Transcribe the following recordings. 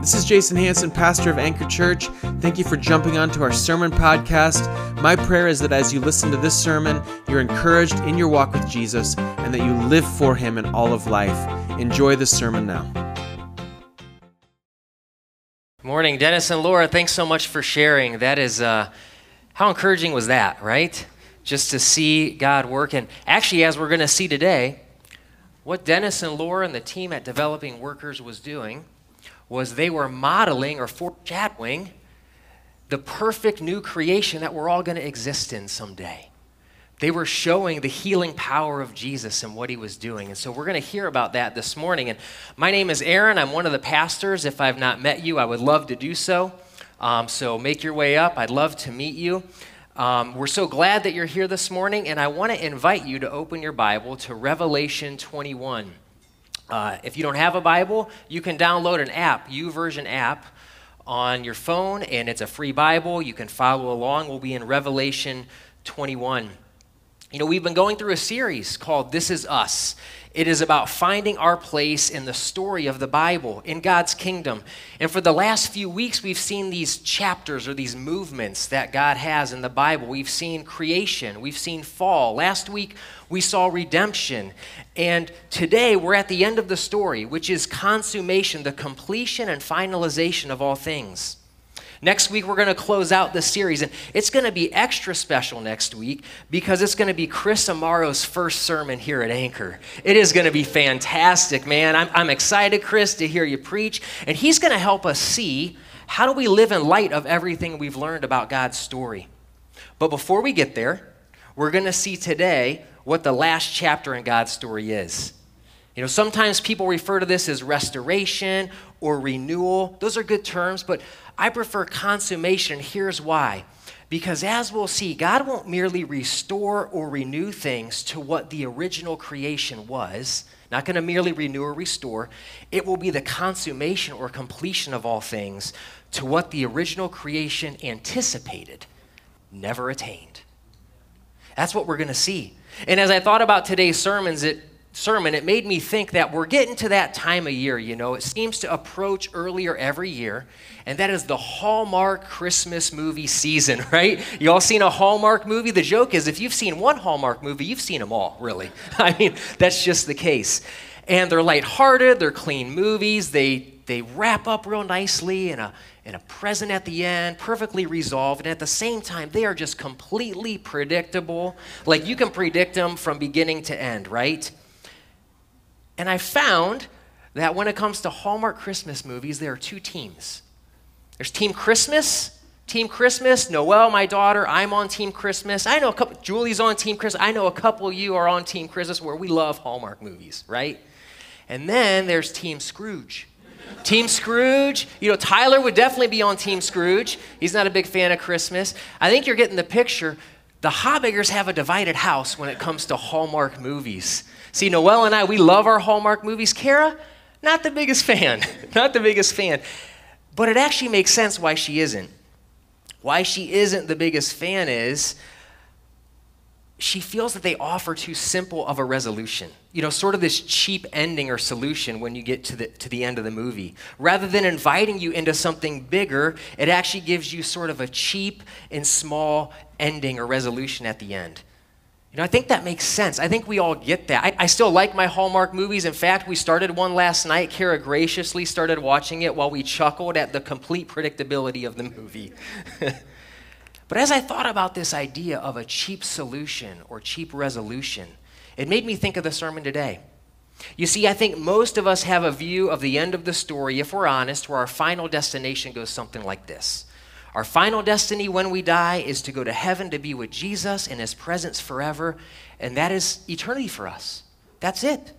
This is Jason Hanson, pastor of Anchor Church. Thank you for jumping onto our sermon podcast. My prayer is that as you listen to this sermon, you're encouraged in your walk with Jesus and that you live for him in all of life. Enjoy the sermon now. Morning, Dennis and Laura. Thanks so much for sharing. That is, uh, how encouraging was that, right? Just to see God work. And actually, as we're going to see today, what Dennis and Laura and the team at Developing Workers was doing was they were modeling or foreshadowing the perfect new creation that we're all going to exist in someday. They were showing the healing power of Jesus and what he was doing. And so we're going to hear about that this morning. And my name is Aaron. I'm one of the pastors. If I've not met you, I would love to do so. Um, so make your way up. I'd love to meet you. Um, we're so glad that you're here this morning. And I want to invite you to open your Bible to Revelation 21. Uh, if you don't have a Bible, you can download an app, YouVersion app, on your phone, and it's a free Bible. You can follow along. We'll be in Revelation 21. You know, we've been going through a series called This Is Us. It is about finding our place in the story of the Bible, in God's kingdom. And for the last few weeks, we've seen these chapters or these movements that God has in the Bible. We've seen creation, we've seen fall. Last week, we saw redemption. And today, we're at the end of the story, which is consummation, the completion and finalization of all things. Next week, we're going to close out the series, and it's going to be extra special next week because it's going to be Chris Amaro's first sermon here at Anchor. It is going to be fantastic, man. I'm, I'm excited, Chris, to hear you preach, and he's going to help us see how do we live in light of everything we've learned about God's story. But before we get there, we're going to see today what the last chapter in God's story is. You know, sometimes people refer to this as restoration or renewal. Those are good terms, but I prefer consummation. Here's why. Because as we'll see, God won't merely restore or renew things to what the original creation was, not going to merely renew or restore. It will be the consummation or completion of all things to what the original creation anticipated, never attained. That's what we're going to see. And as I thought about today's sermons, it sermon, it made me think that we're getting to that time of year, you know. It seems to approach earlier every year, and that is the Hallmark Christmas movie season, right? You all seen a Hallmark movie? The joke is if you've seen one Hallmark movie, you've seen them all, really. I mean, that's just the case. And they're lighthearted, they're clean movies, they they wrap up real nicely in a in a present at the end, perfectly resolved, and at the same time, they are just completely predictable. Like you can predict them from beginning to end, right? And I found that when it comes to Hallmark Christmas movies, there are two teams. There's Team Christmas, Team Christmas. Noelle, my daughter, I'm on Team Christmas. I know a couple, Julie's on Team Christmas. I know a couple of you are on Team Christmas where we love Hallmark movies, right? And then there's Team Scrooge. Team Scrooge, you know, Tyler would definitely be on Team Scrooge. He's not a big fan of Christmas. I think you're getting the picture. The Hobbiggers have a divided house when it comes to Hallmark movies. See, Noelle and I, we love our Hallmark movies. Kara, not the biggest fan. not the biggest fan. But it actually makes sense why she isn't. Why she isn't the biggest fan is she feels that they offer too simple of a resolution. You know, sort of this cheap ending or solution when you get to the, to the end of the movie. Rather than inviting you into something bigger, it actually gives you sort of a cheap and small ending or resolution at the end. You know, I think that makes sense. I think we all get that. I, I, still like my Hallmark movies. In fact, we started one last night. Kara graciously started watching it while we chuckled at the complete predictability of the movie. but as I thought about this idea of a cheap solution or cheap resolution, it made me think of the sermon today. You see, I think most of us have a view of the end of the story, if we're honest, where our final destination goes something like this our final destiny when we die is to go to heaven to be with Jesus in his presence forever, and that is eternity for us. That's it.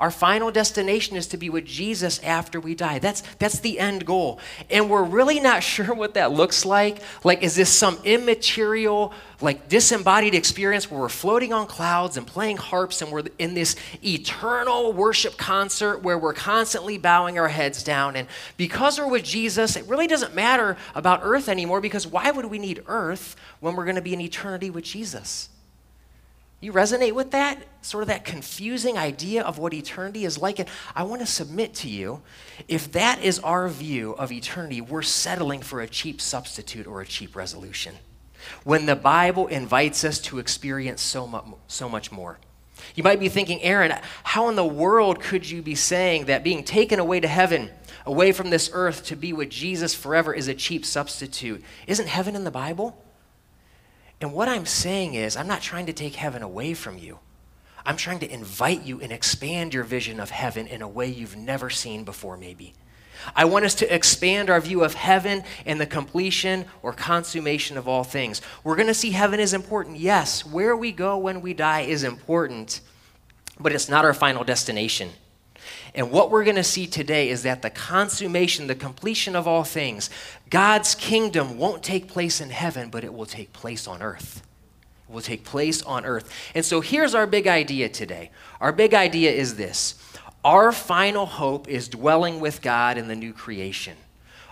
Our final destination is to be with Jesus after we die. That's, that's the end goal. And we're really not sure what that looks like. Like, is this some immaterial, like disembodied experience where we're floating on clouds and playing harps and we're in this eternal worship concert where we're constantly bowing our heads down? And because we're with Jesus, it really doesn't matter about earth anymore because why would we need earth when we're going to be in eternity with Jesus? You resonate with that? Sort of that confusing idea of what eternity is like. And I want to submit to you if that is our view of eternity, we're settling for a cheap substitute or a cheap resolution. When the Bible invites us to experience so much, so much more. You might be thinking, Aaron, how in the world could you be saying that being taken away to heaven, away from this earth to be with Jesus forever, is a cheap substitute? Isn't heaven in the Bible? And what I'm saying is, I'm not trying to take heaven away from you. I'm trying to invite you and expand your vision of heaven in a way you've never seen before, maybe. I want us to expand our view of heaven and the completion or consummation of all things. We're going to see heaven is important. Yes, where we go when we die is important, but it's not our final destination. And what we're going to see today is that the consummation, the completion of all things, God's kingdom won't take place in heaven, but it will take place on earth. It will take place on earth. And so here's our big idea today. Our big idea is this our final hope is dwelling with God in the new creation.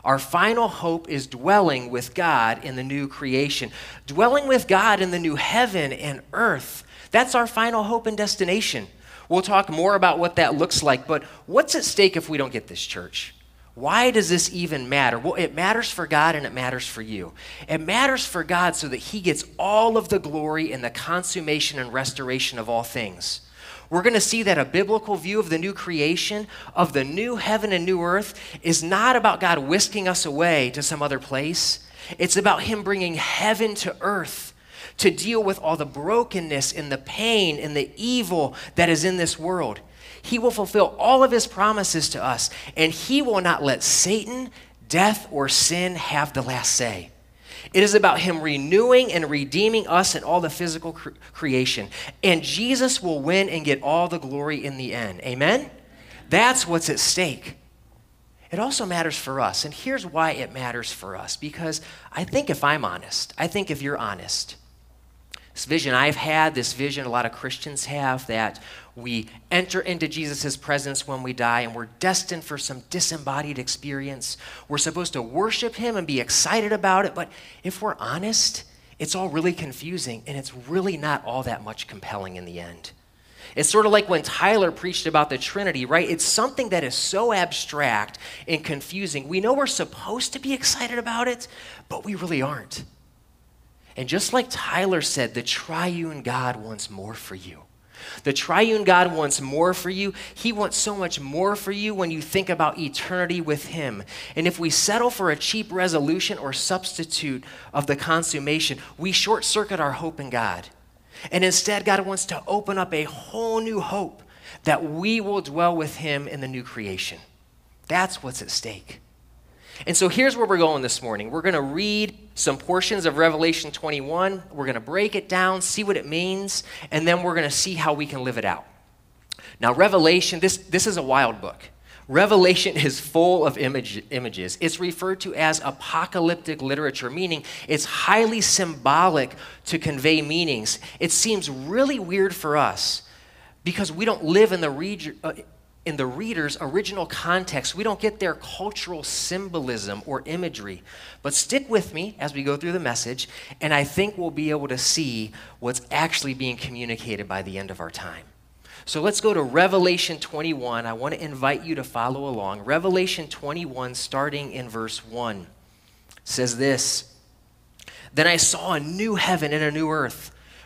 Our final hope is dwelling with God in the new creation, dwelling with God in the new heaven and earth. That's our final hope and destination. We'll talk more about what that looks like, but what's at stake if we don't get this church? Why does this even matter? Well, it matters for God and it matters for you. It matters for God so that He gets all of the glory in the consummation and restoration of all things. We're going to see that a biblical view of the new creation, of the new heaven and new earth, is not about God whisking us away to some other place. It's about Him bringing heaven to earth to deal with all the brokenness and the pain and the evil that is in this world. He will fulfill all of his promises to us, and he will not let Satan, death, or sin have the last say. It is about him renewing and redeeming us and all the physical cre- creation. And Jesus will win and get all the glory in the end. Amen? That's what's at stake. It also matters for us. And here's why it matters for us because I think if I'm honest, I think if you're honest, this vision I've had, this vision a lot of Christians have, that we enter into Jesus' presence when we die and we're destined for some disembodied experience. We're supposed to worship Him and be excited about it, but if we're honest, it's all really confusing and it's really not all that much compelling in the end. It's sort of like when Tyler preached about the Trinity, right? It's something that is so abstract and confusing. We know we're supposed to be excited about it, but we really aren't. And just like Tyler said, the triune God wants more for you. The triune God wants more for you. He wants so much more for you when you think about eternity with Him. And if we settle for a cheap resolution or substitute of the consummation, we short circuit our hope in God. And instead, God wants to open up a whole new hope that we will dwell with Him in the new creation. That's what's at stake. And so here's where we're going this morning. We're going to read some portions of Revelation 21. We're going to break it down, see what it means, and then we're going to see how we can live it out. Now, Revelation, this, this is a wild book. Revelation is full of image, images. It's referred to as apocalyptic literature, meaning it's highly symbolic to convey meanings. It seems really weird for us because we don't live in the region. Uh, in the reader's original context. We don't get their cultural symbolism or imagery. But stick with me as we go through the message, and I think we'll be able to see what's actually being communicated by the end of our time. So let's go to Revelation 21. I want to invite you to follow along. Revelation 21, starting in verse 1, says this Then I saw a new heaven and a new earth.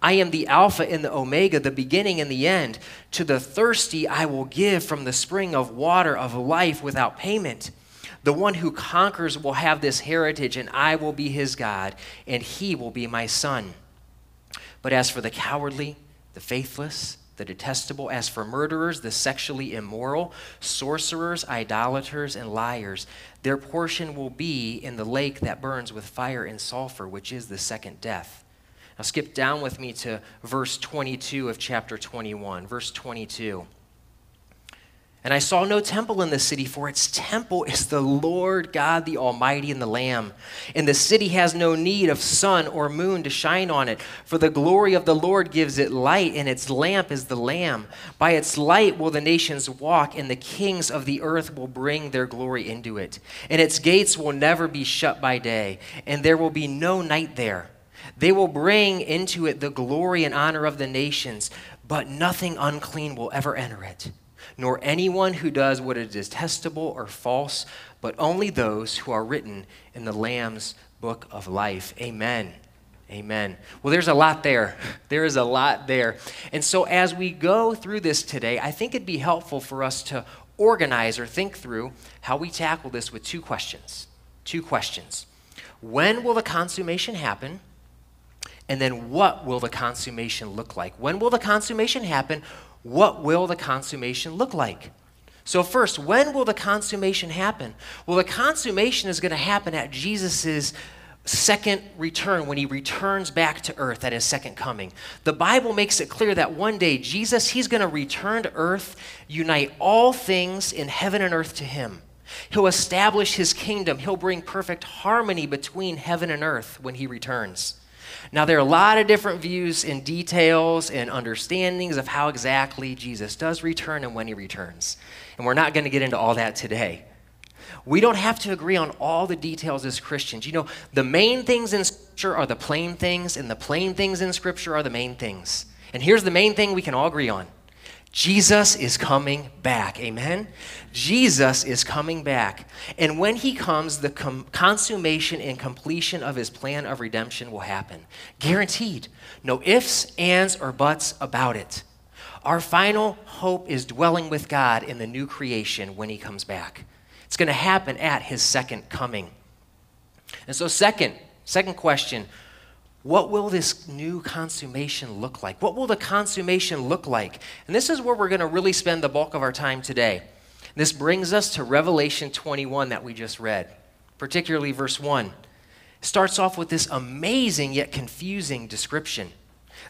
I am the Alpha and the Omega, the beginning and the end. To the thirsty, I will give from the spring of water of life without payment. The one who conquers will have this heritage, and I will be his God, and he will be my son. But as for the cowardly, the faithless, the detestable, as for murderers, the sexually immoral, sorcerers, idolaters, and liars, their portion will be in the lake that burns with fire and sulfur, which is the second death. Now, skip down with me to verse 22 of chapter 21. Verse 22. And I saw no temple in the city, for its temple is the Lord God, the Almighty, and the Lamb. And the city has no need of sun or moon to shine on it, for the glory of the Lord gives it light, and its lamp is the Lamb. By its light will the nations walk, and the kings of the earth will bring their glory into it. And its gates will never be shut by day, and there will be no night there. They will bring into it the glory and honor of the nations, but nothing unclean will ever enter it nor anyone who does what is detestable or false, but only those who are written in the Lamb's book of life. Amen. Amen. Well, there's a lot there. There is a lot there. And so, as we go through this today, I think it'd be helpful for us to organize or think through how we tackle this with two questions. Two questions. When will the consummation happen? And then, what will the consummation look like? When will the consummation happen? what will the consummation look like? So, first, when will the consummation happen? Well, the consummation is going to happen at Jesus' second return, when he returns back to earth at his second coming. The Bible makes it clear that one day Jesus, he's going to return to earth, unite all things in heaven and earth to him. He'll establish his kingdom. He'll bring perfect harmony between heaven and earth when he returns. Now, there are a lot of different views and details and understandings of how exactly Jesus does return and when he returns. And we're not going to get into all that today. We don't have to agree on all the details as Christians. You know, the main things in Scripture are the plain things, and the plain things in Scripture are the main things. And here's the main thing we can all agree on Jesus is coming back. Amen? Jesus is coming back. And when he comes, the com- consummation and completion of his plan of redemption will happen. Guaranteed. No ifs, ands, or buts about it. Our final hope is dwelling with God in the new creation when he comes back. It's going to happen at his second coming. And so, second, second question what will this new consummation look like? What will the consummation look like? And this is where we're going to really spend the bulk of our time today. This brings us to Revelation 21 that we just read, particularly verse 1. It starts off with this amazing yet confusing description.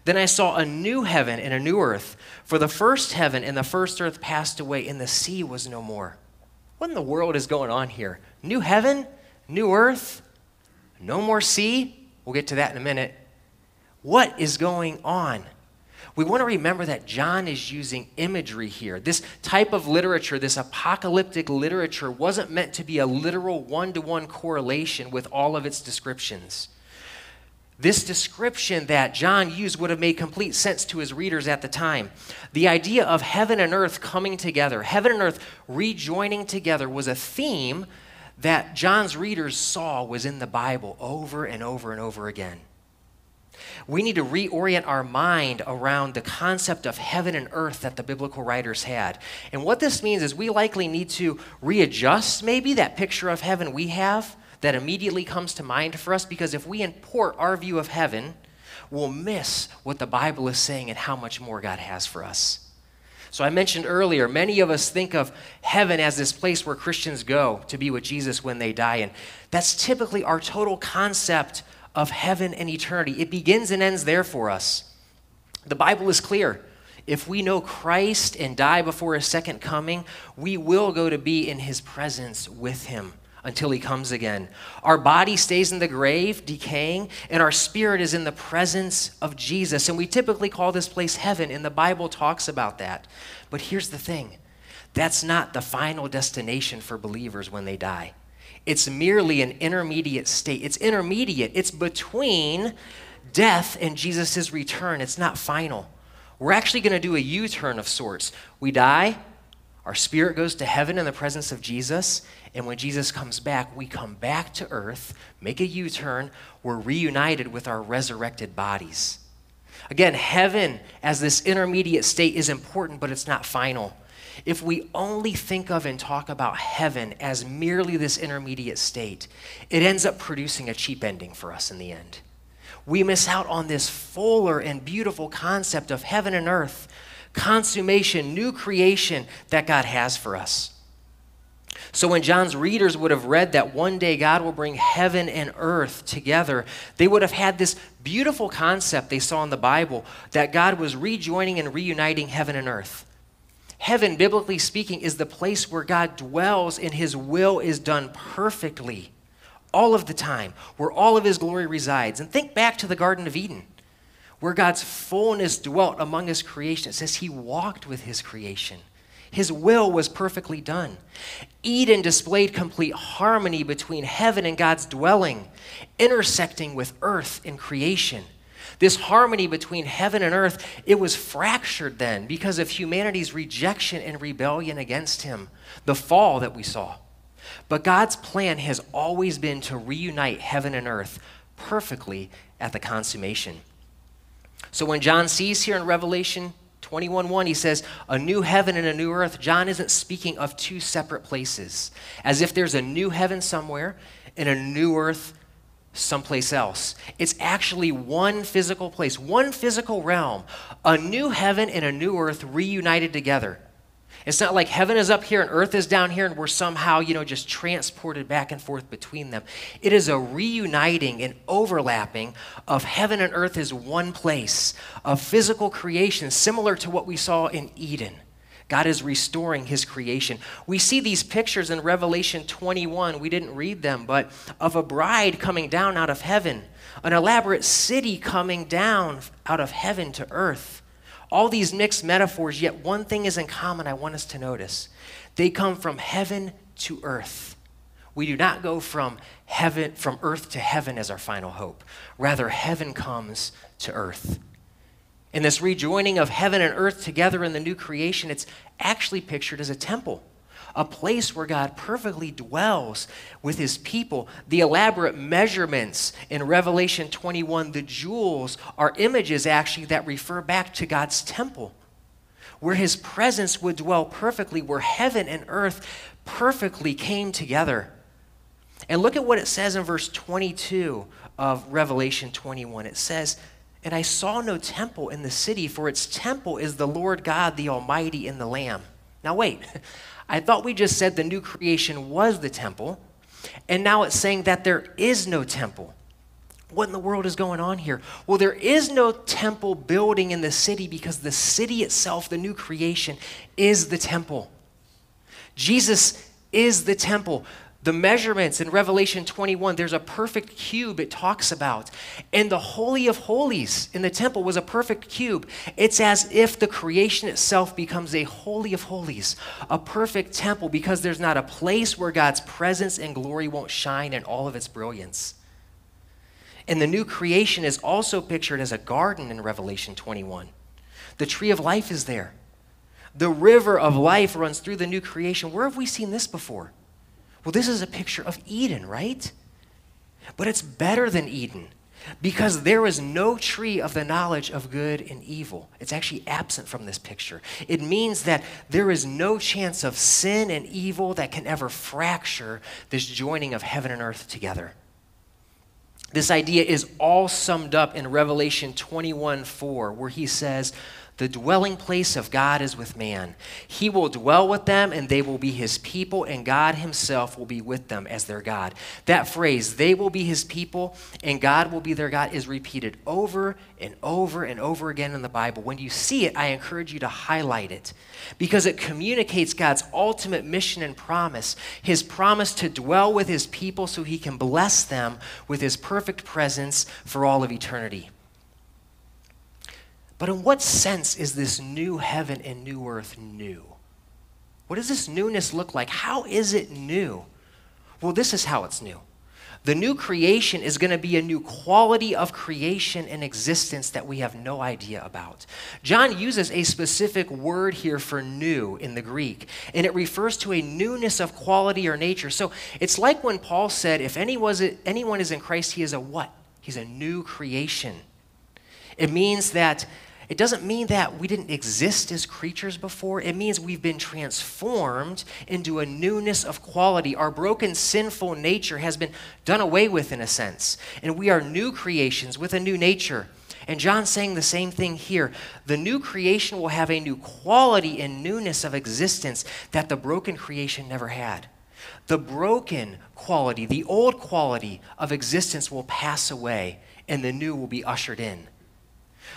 Then I saw a new heaven and a new earth, for the first heaven and the first earth passed away, and the sea was no more. What in the world is going on here? New heaven? New earth? No more sea? We'll get to that in a minute. What is going on? We want to remember that John is using imagery here. This type of literature, this apocalyptic literature, wasn't meant to be a literal one to one correlation with all of its descriptions. This description that John used would have made complete sense to his readers at the time. The idea of heaven and earth coming together, heaven and earth rejoining together, was a theme that John's readers saw was in the Bible over and over and over again. We need to reorient our mind around the concept of heaven and earth that the biblical writers had. And what this means is we likely need to readjust maybe that picture of heaven we have that immediately comes to mind for us because if we import our view of heaven, we'll miss what the Bible is saying and how much more God has for us. So I mentioned earlier, many of us think of heaven as this place where Christians go to be with Jesus when they die. And that's typically our total concept of heaven and eternity. It begins and ends there for us. The Bible is clear. If we know Christ and die before his second coming, we will go to be in his presence with him until he comes again. Our body stays in the grave, decaying, and our spirit is in the presence of Jesus. And we typically call this place heaven, and the Bible talks about that. But here's the thing that's not the final destination for believers when they die. It's merely an intermediate state. It's intermediate, it's between death and Jesus' return. It's not final. We're actually going to do a U turn of sorts. We die, our spirit goes to heaven in the presence of Jesus, and when Jesus comes back, we come back to earth, make a U turn, we're reunited with our resurrected bodies. Again, heaven as this intermediate state is important, but it's not final. if we only think of and talk about heaven as merely this intermediate state, it ends up producing a cheap ending for us in the end. We miss out on this fuller and beautiful concept of heaven and earth, consummation, new creation that God has for us. So, when John's readers would have read that one day God will bring heaven and earth together, they would have had this beautiful concept they saw in the Bible that God was rejoining and reuniting heaven and earth. Heaven, biblically speaking, is the place where God dwells and his will is done perfectly all of the time, where all of his glory resides. And think back to the Garden of Eden, where God's fullness dwelt among his creation. It says he walked with his creation. His will was perfectly done. Eden displayed complete harmony between heaven and God's dwelling, intersecting with earth and creation. This harmony between heaven and earth, it was fractured then because of humanity's rejection and rebellion against him, the fall that we saw. But God's plan has always been to reunite heaven and earth perfectly at the consummation. So when John sees here in Revelation 21:1 he says a new heaven and a new earth John isn't speaking of two separate places as if there's a new heaven somewhere and a new earth someplace else. It's actually one physical place, one physical realm, a new heaven and a new earth reunited together. It's not like heaven is up here and earth is down here and we're somehow, you know, just transported back and forth between them. It is a reuniting and overlapping of heaven and earth as one place, of physical creation, similar to what we saw in Eden. God is restoring his creation. We see these pictures in Revelation 21. We didn't read them, but of a bride coming down out of heaven, an elaborate city coming down out of heaven to earth. All these mixed metaphors, yet one thing is in common I want us to notice. They come from heaven to earth. We do not go from heaven from earth to heaven as our final hope. Rather, heaven comes to earth. In this rejoining of heaven and earth together in the new creation, it's actually pictured as a temple, a place where God perfectly dwells with his people. The elaborate measurements in Revelation 21, the jewels, are images actually that refer back to God's temple, where his presence would dwell perfectly, where heaven and earth perfectly came together. And look at what it says in verse 22 of Revelation 21. It says, and I saw no temple in the city, for its temple is the Lord God, the Almighty, and the Lamb. Now, wait. I thought we just said the new creation was the temple, and now it's saying that there is no temple. What in the world is going on here? Well, there is no temple building in the city because the city itself, the new creation, is the temple. Jesus is the temple the measurements in Revelation 21, there's a perfect cube it talks about. And the Holy of Holies in the temple was a perfect cube. It's as if the creation itself becomes a Holy of Holies, a perfect temple, because there's not a place where God's presence and glory won't shine in all of its brilliance. And the new creation is also pictured as a garden in Revelation 21. The tree of life is there. The river of life runs through the new creation. Where have we seen this before? Well, this is a picture of Eden, right? But it's better than Eden because there is no tree of the knowledge of good and evil. It's actually absent from this picture. It means that there is no chance of sin and evil that can ever fracture this joining of heaven and earth together. This idea is all summed up in Revelation 21 4, where he says, the dwelling place of God is with man. He will dwell with them, and they will be his people, and God himself will be with them as their God. That phrase, they will be his people, and God will be their God, is repeated over and over and over again in the Bible. When you see it, I encourage you to highlight it because it communicates God's ultimate mission and promise his promise to dwell with his people so he can bless them with his perfect presence for all of eternity. But in what sense is this new heaven and new earth new? What does this newness look like? How is it new? Well, this is how it's new. The new creation is going to be a new quality of creation and existence that we have no idea about. John uses a specific word here for new in the Greek, and it refers to a newness of quality or nature. So it's like when Paul said, if anyone is in Christ, he is a what? He's a new creation. It means that It doesn't mean that we didn't exist as creatures before. It means we've been transformed into a newness of quality. Our broken, sinful nature has been done away with, in a sense. And we are new creations with a new nature. And John's saying the same thing here. The new creation will have a new quality and newness of existence that the broken creation never had. The broken quality, the old quality of existence will pass away, and the new will be ushered in.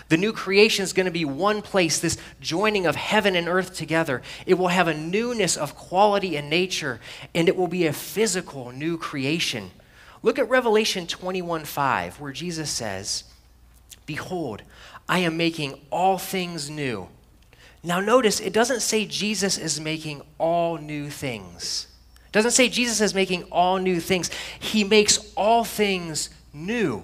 The new creation is going to be one place, this joining of heaven and earth together. It will have a newness of quality and nature, and it will be a physical new creation. Look at Revelation 21 5, where Jesus says, Behold, I am making all things new. Now, notice it doesn't say Jesus is making all new things. It doesn't say Jesus is making all new things. He makes all things new.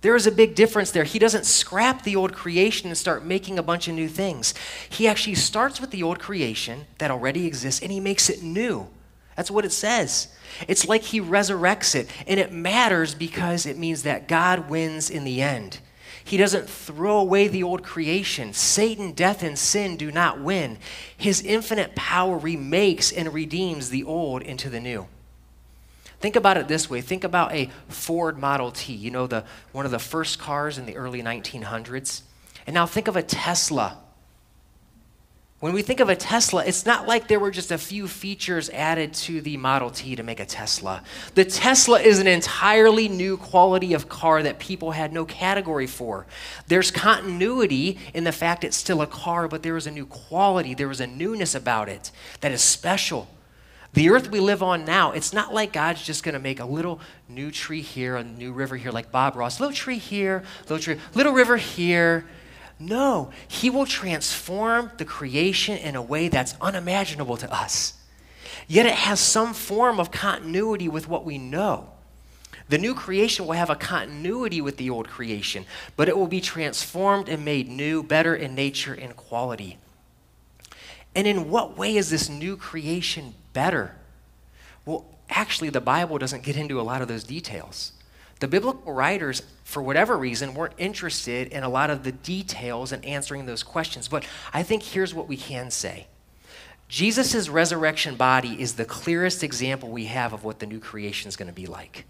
There is a big difference there. He doesn't scrap the old creation and start making a bunch of new things. He actually starts with the old creation that already exists and he makes it new. That's what it says. It's like he resurrects it. And it matters because it means that God wins in the end. He doesn't throw away the old creation. Satan, death, and sin do not win. His infinite power remakes and redeems the old into the new. Think about it this way. Think about a Ford Model T, you know, the, one of the first cars in the early 1900s. And now think of a Tesla. When we think of a Tesla, it's not like there were just a few features added to the Model T to make a Tesla. The Tesla is an entirely new quality of car that people had no category for. There's continuity in the fact it's still a car, but there is a new quality, there is a newness about it that is special. The earth we live on now, it's not like God's just going to make a little new tree here, a new river here, like Bob Ross. Little tree here, little tree, little river here. No, He will transform the creation in a way that's unimaginable to us. Yet it has some form of continuity with what we know. The new creation will have a continuity with the old creation, but it will be transformed and made new, better in nature and quality. And in what way is this new creation better? Well, actually, the Bible doesn't get into a lot of those details. The biblical writers, for whatever reason, weren't interested in a lot of the details and answering those questions. But I think here's what we can say Jesus' resurrection body is the clearest example we have of what the new creation is going to be like.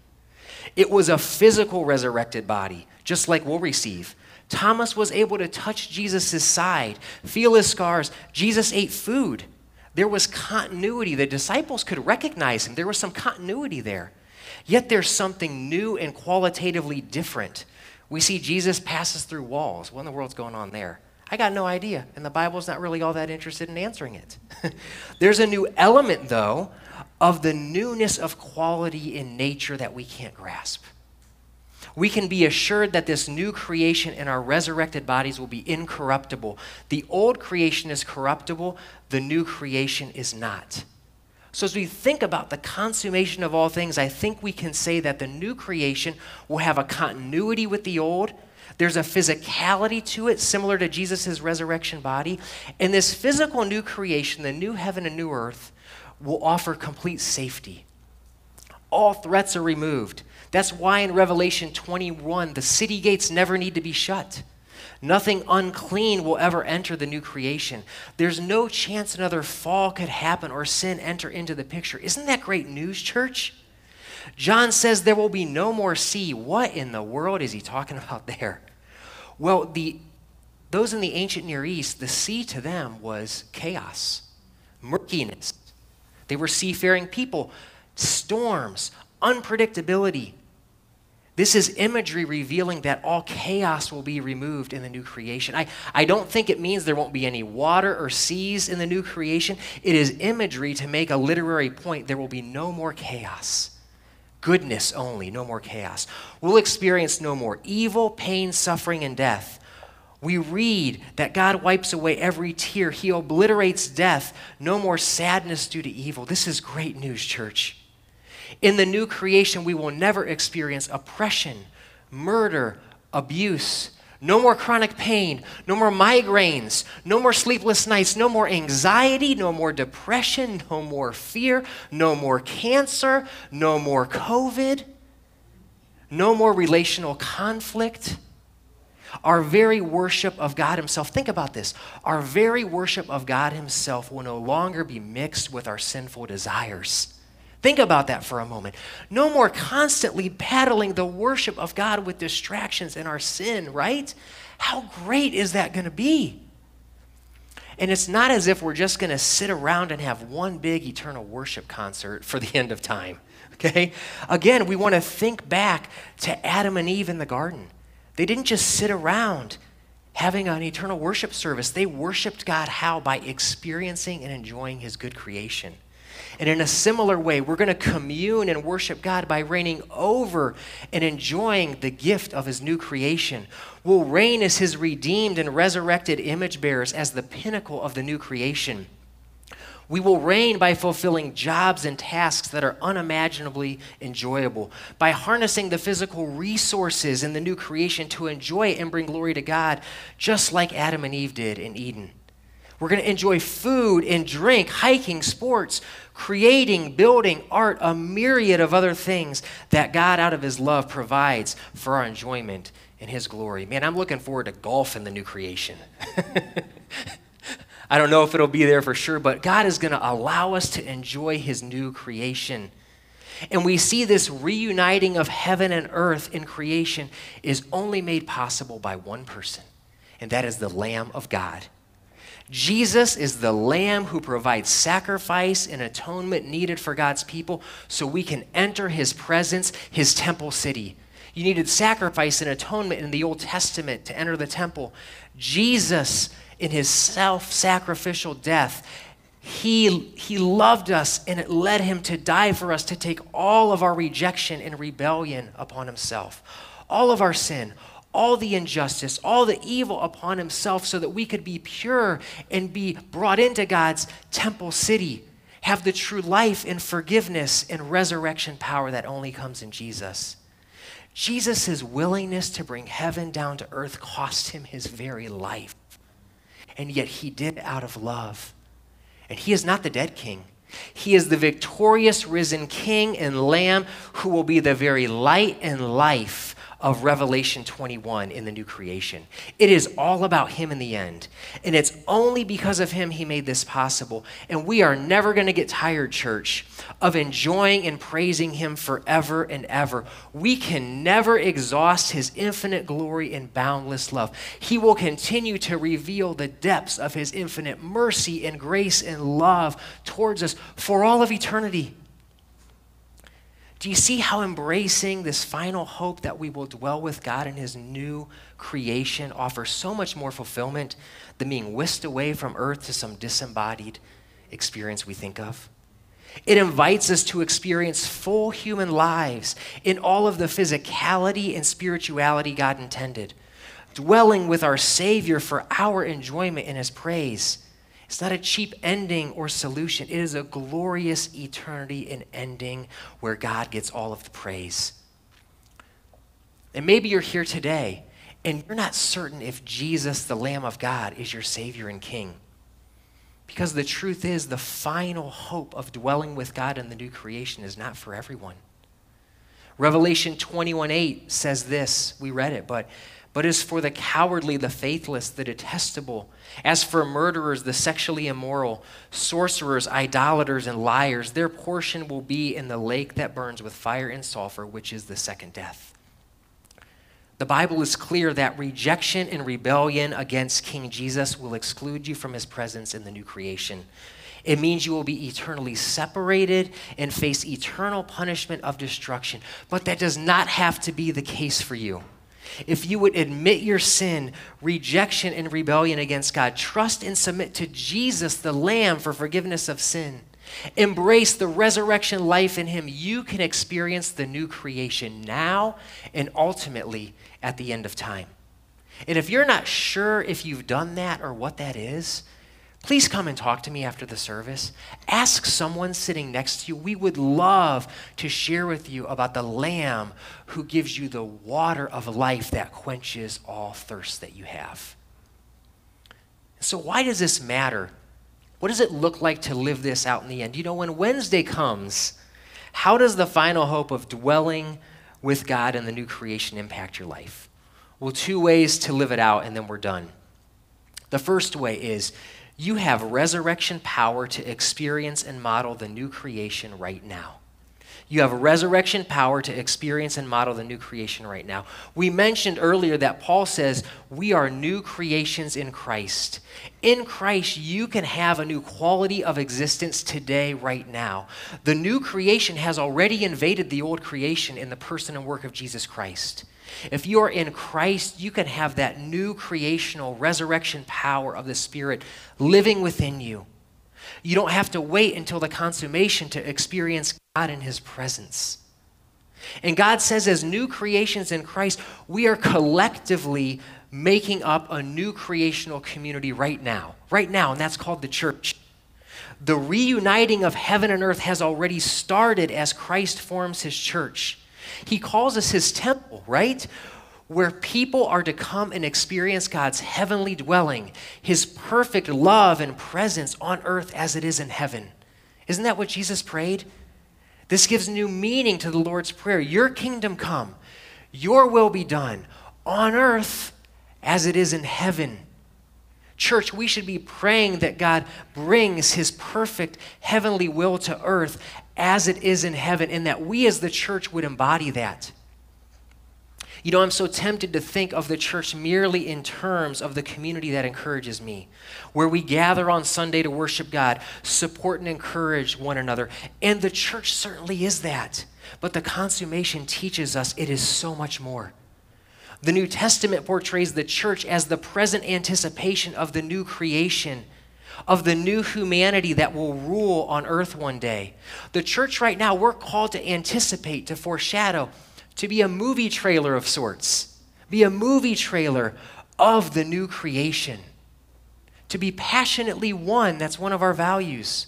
It was a physical resurrected body, just like we'll receive. Thomas was able to touch Jesus' side, feel his scars. Jesus ate food. There was continuity. The disciples could recognize him. There was some continuity there. Yet there's something new and qualitatively different. We see Jesus passes through walls. What in the world's going on there? I got no idea, and the Bible's not really all that interested in answering it. There's a new element, though, of the newness of quality in nature that we can't grasp. We can be assured that this new creation in our resurrected bodies will be incorruptible. The old creation is corruptible, the new creation is not. So, as we think about the consummation of all things, I think we can say that the new creation will have a continuity with the old. There's a physicality to it, similar to Jesus' resurrection body. And this physical new creation, the new heaven and new earth, will offer complete safety. All threats are removed. That's why in Revelation 21, the city gates never need to be shut. Nothing unclean will ever enter the new creation. There's no chance another fall could happen or sin enter into the picture. Isn't that great news, church? John says there will be no more sea. What in the world is he talking about there? Well, the, those in the ancient Near East, the sea to them was chaos, murkiness. They were seafaring people, storms, unpredictability, this is imagery revealing that all chaos will be removed in the new creation. I, I don't think it means there won't be any water or seas in the new creation. It is imagery to make a literary point. There will be no more chaos. Goodness only, no more chaos. We'll experience no more evil, pain, suffering, and death. We read that God wipes away every tear, He obliterates death, no more sadness due to evil. This is great news, church. In the new creation, we will never experience oppression, murder, abuse. No more chronic pain, no more migraines, no more sleepless nights, no more anxiety, no more depression, no more fear, no more cancer, no more COVID, no more relational conflict. Our very worship of God Himself, think about this. Our very worship of God Himself will no longer be mixed with our sinful desires. Think about that for a moment. No more constantly battling the worship of God with distractions and our sin, right? How great is that going to be? And it's not as if we're just going to sit around and have one big eternal worship concert for the end of time. Okay? Again, we want to think back to Adam and Eve in the garden. They didn't just sit around having an eternal worship service, they worshiped God how? By experiencing and enjoying His good creation. And in a similar way, we're going to commune and worship God by reigning over and enjoying the gift of His new creation. We'll reign as His redeemed and resurrected image bearers as the pinnacle of the new creation. We will reign by fulfilling jobs and tasks that are unimaginably enjoyable, by harnessing the physical resources in the new creation to enjoy and bring glory to God, just like Adam and Eve did in Eden. We're going to enjoy food and drink, hiking, sports, creating, building, art, a myriad of other things that God, out of His love, provides for our enjoyment and His glory. Man, I'm looking forward to golf in the new creation. I don't know if it'll be there for sure, but God is going to allow us to enjoy His new creation. And we see this reuniting of heaven and earth in creation is only made possible by one person, and that is the Lamb of God. Jesus is the Lamb who provides sacrifice and atonement needed for God's people so we can enter his presence, his temple city. You needed sacrifice and atonement in the Old Testament to enter the temple. Jesus, in his self sacrificial death, he, he loved us and it led him to die for us, to take all of our rejection and rebellion upon himself, all of our sin, all the injustice, all the evil upon himself so that we could be pure and be brought into God's temple city, have the true life and forgiveness and resurrection power that only comes in Jesus. Jesus' willingness to bring heaven down to earth cost him his very life. And yet he did it out of love. And he is not the dead king. He is the victorious risen king and lamb who will be the very light and life of Revelation 21 in the new creation. It is all about Him in the end. And it's only because of Him He made this possible. And we are never going to get tired, church, of enjoying and praising Him forever and ever. We can never exhaust His infinite glory and boundless love. He will continue to reveal the depths of His infinite mercy and grace and love towards us for all of eternity. Do you see how embracing this final hope that we will dwell with God in His new creation offers so much more fulfillment than being whisked away from earth to some disembodied experience we think of? It invites us to experience full human lives in all of the physicality and spirituality God intended, dwelling with our Savior for our enjoyment in His praise it's not a cheap ending or solution. It is a glorious eternity and ending where God gets all of the praise. And maybe you're here today and you're not certain if Jesus, the Lamb of God, is your Savior and King. Because the truth is, the final hope of dwelling with God in the new creation is not for everyone. Revelation 21 8 says this. We read it, but but is for the cowardly, the faithless, the detestable. As for murderers, the sexually immoral, sorcerers, idolaters, and liars, their portion will be in the lake that burns with fire and sulfur, which is the second death. The Bible is clear that rejection and rebellion against King Jesus will exclude you from his presence in the new creation. It means you will be eternally separated and face eternal punishment of destruction. But that does not have to be the case for you. If you would admit your sin, rejection, and rebellion against God, trust and submit to Jesus, the Lamb, for forgiveness of sin, embrace the resurrection life in Him, you can experience the new creation now and ultimately at the end of time. And if you're not sure if you've done that or what that is, please come and talk to me after the service. Ask someone sitting next to you. We would love to share with you about the Lamb who gives you the water of life that quenches all thirst that you have. So, why does this matter? What does it look like to live this out in the end? You know, when Wednesday comes, how does the final hope of dwelling with God in the new creation impact your life? Well, two ways to live it out, and then we're done. The first way is you have resurrection power to experience and model the new creation right now. You have resurrection power to experience and model the new creation right now. We mentioned earlier that Paul says we are new creations in Christ. In Christ, you can have a new quality of existence today, right now. The new creation has already invaded the old creation in the person and work of Jesus Christ. If you are in Christ, you can have that new creational resurrection power of the Spirit living within you. You don't have to wait until the consummation to experience God in His presence. And God says, as new creations in Christ, we are collectively making up a new creational community right now. Right now, and that's called the church. The reuniting of heaven and earth has already started as Christ forms his church. He calls us his temple, right? Where people are to come and experience God's heavenly dwelling, his perfect love and presence on earth as it is in heaven. Isn't that what Jesus prayed? This gives new meaning to the Lord's Prayer. Your kingdom come, your will be done on earth as it is in heaven. Church, we should be praying that God brings his perfect heavenly will to earth as it is in heaven, and that we as the church would embody that. You know, I'm so tempted to think of the church merely in terms of the community that encourages me, where we gather on Sunday to worship God, support and encourage one another. And the church certainly is that. But the consummation teaches us it is so much more. The New Testament portrays the church as the present anticipation of the new creation, of the new humanity that will rule on earth one day. The church right now, we're called to anticipate, to foreshadow, to be a movie trailer of sorts, be a movie trailer of the new creation. To be passionately one, that's one of our values.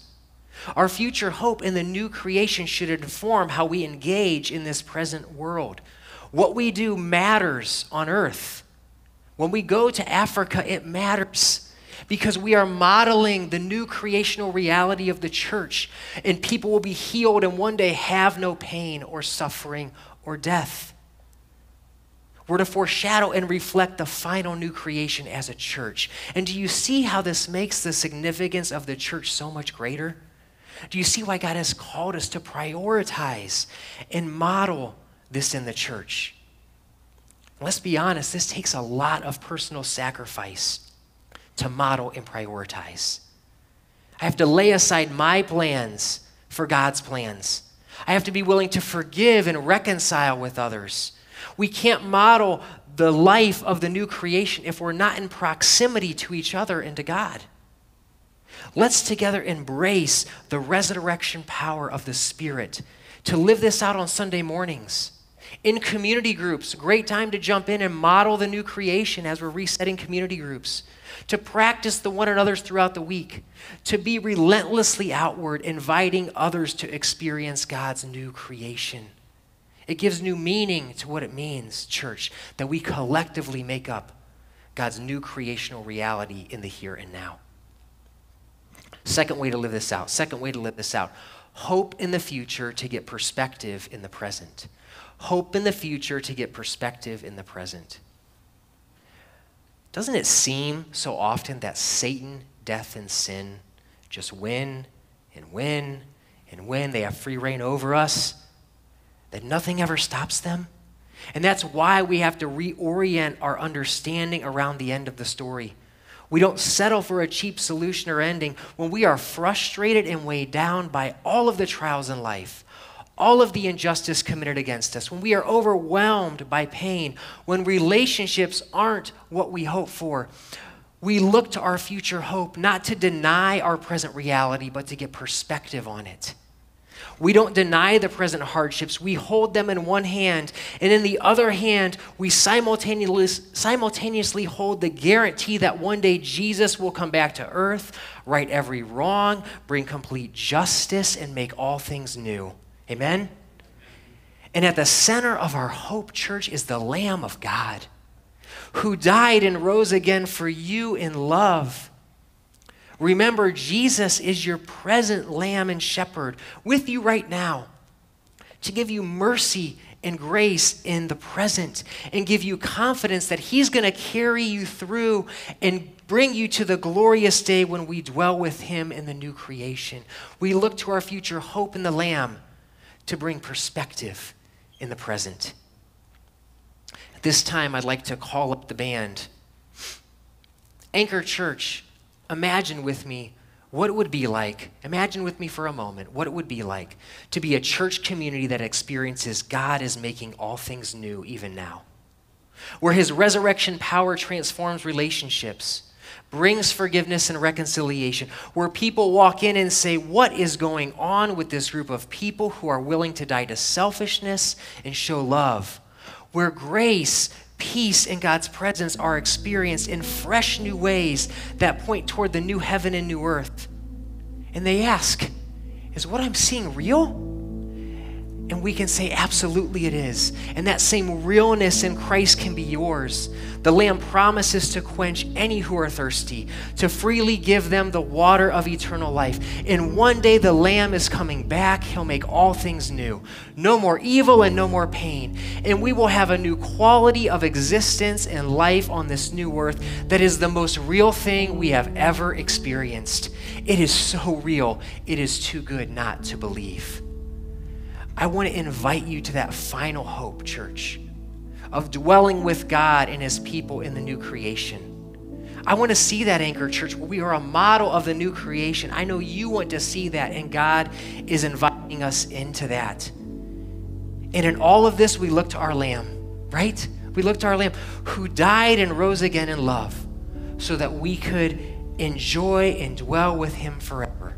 Our future hope in the new creation should inform how we engage in this present world. What we do matters on earth. When we go to Africa, it matters because we are modeling the new creational reality of the church, and people will be healed and one day have no pain or suffering or death. We're to foreshadow and reflect the final new creation as a church. And do you see how this makes the significance of the church so much greater? Do you see why God has called us to prioritize and model this in the church. Let's be honest, this takes a lot of personal sacrifice to model and prioritize. I have to lay aside my plans for God's plans. I have to be willing to forgive and reconcile with others. We can't model the life of the new creation if we're not in proximity to each other and to God. Let's together embrace the resurrection power of the Spirit to live this out on Sunday mornings in community groups, great time to jump in and model the new creation as we're resetting community groups, to practice the one another's throughout the week, to be relentlessly outward, inviting others to experience God's new creation. It gives new meaning to what it means, church, that we collectively make up God's new creational reality in the here and now. Second way to live this out. Second way to live this out. Hope in the future to get perspective in the present hope in the future to get perspective in the present. Doesn't it seem so often that Satan, death, and sin just win and win and win? They have free rein over us, that nothing ever stops them? And that's why we have to reorient our understanding around the end of the story. We don't settle for a cheap solution or ending when we are frustrated and weighed down by all of the trials in life, all of the injustice committed against us, when we are overwhelmed by pain, when relationships aren't what we hope for, we look to our future hope not to deny our present reality, but to get perspective on it. We don't deny the present hardships. We hold them in one hand, and in the other hand, we simultaneously, hold the guarantee that one day Jesus will come back to earth, right every wrong, bring complete justice, and make all things new. Amen? And at the center of our hope, church, is the Lamb of God who died and rose again for you in love. Remember, Jesus is your present Lamb and Shepherd with you right now, to give you mercy and grace in the present and give you confidence that He's going to carry you through and bring you to the glorious day when we dwell with Him in the new creation. We look to our future hope in the Lamb to bring perspective in the present. At this time, I'd like to call up the band. Anchor Church, imagine with me what it would be like, imagine with me for a moment what it would be like to be a church community that experiences God is making all things new even now. Where his resurrection power transforms relationships, brings forgiveness and reconciliation, where people walk in and say, What is going on with this group of people who are willing to die to selfishness and show love? Where grace, peace, and God's presence are experienced in fresh new ways that point toward the new heaven and new earth. And they ask, Is what I'm seeing real? And we can say, absolutely it is. And that same realness in Christ can be yours. The Lamb promises to quench any who are thirsty, to freely give them the water of eternal life. And one day the Lamb is coming back. He'll make all things new. No more evil and no more pain. And we will have a new quality of existence and life on this new earth that is the most real thing we have ever experienced. It is so real, it is too good not to believe. I want to invite you to that final hope, church, of dwelling with God and his people in the new creation. I want to see that anchor church we are a model of the new creation. I know you want to see that, and God is inviting us into that. And in all of this, we look to our Lamb, right? We look to our Lamb who died and rose again in love so that we could enjoy and dwell with him forever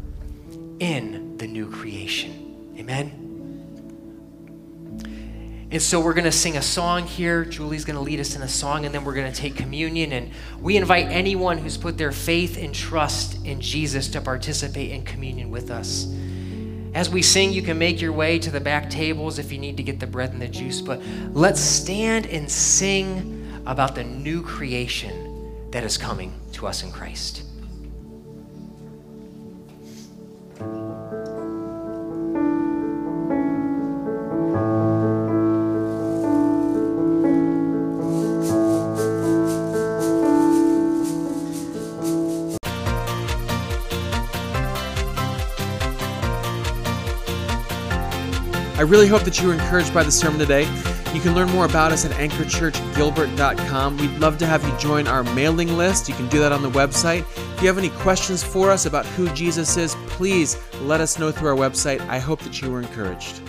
in the new creation. Amen. And so we're going to sing a song here. Julie's going to lead us in a song, and then we're going to take communion. And we invite anyone who's put their faith and trust in Jesus to participate in communion with us. As we sing, you can make your way to the back tables if you need to get the bread and the juice. But let's stand and sing about the new creation that is coming to us in Christ. Really hope that you were encouraged by the sermon today. You can learn more about us at anchorchurchgilbert.com. We'd love to have you join our mailing list. You can do that on the website. If you have any questions for us about who Jesus is, please let us know through our website. I hope that you were encouraged.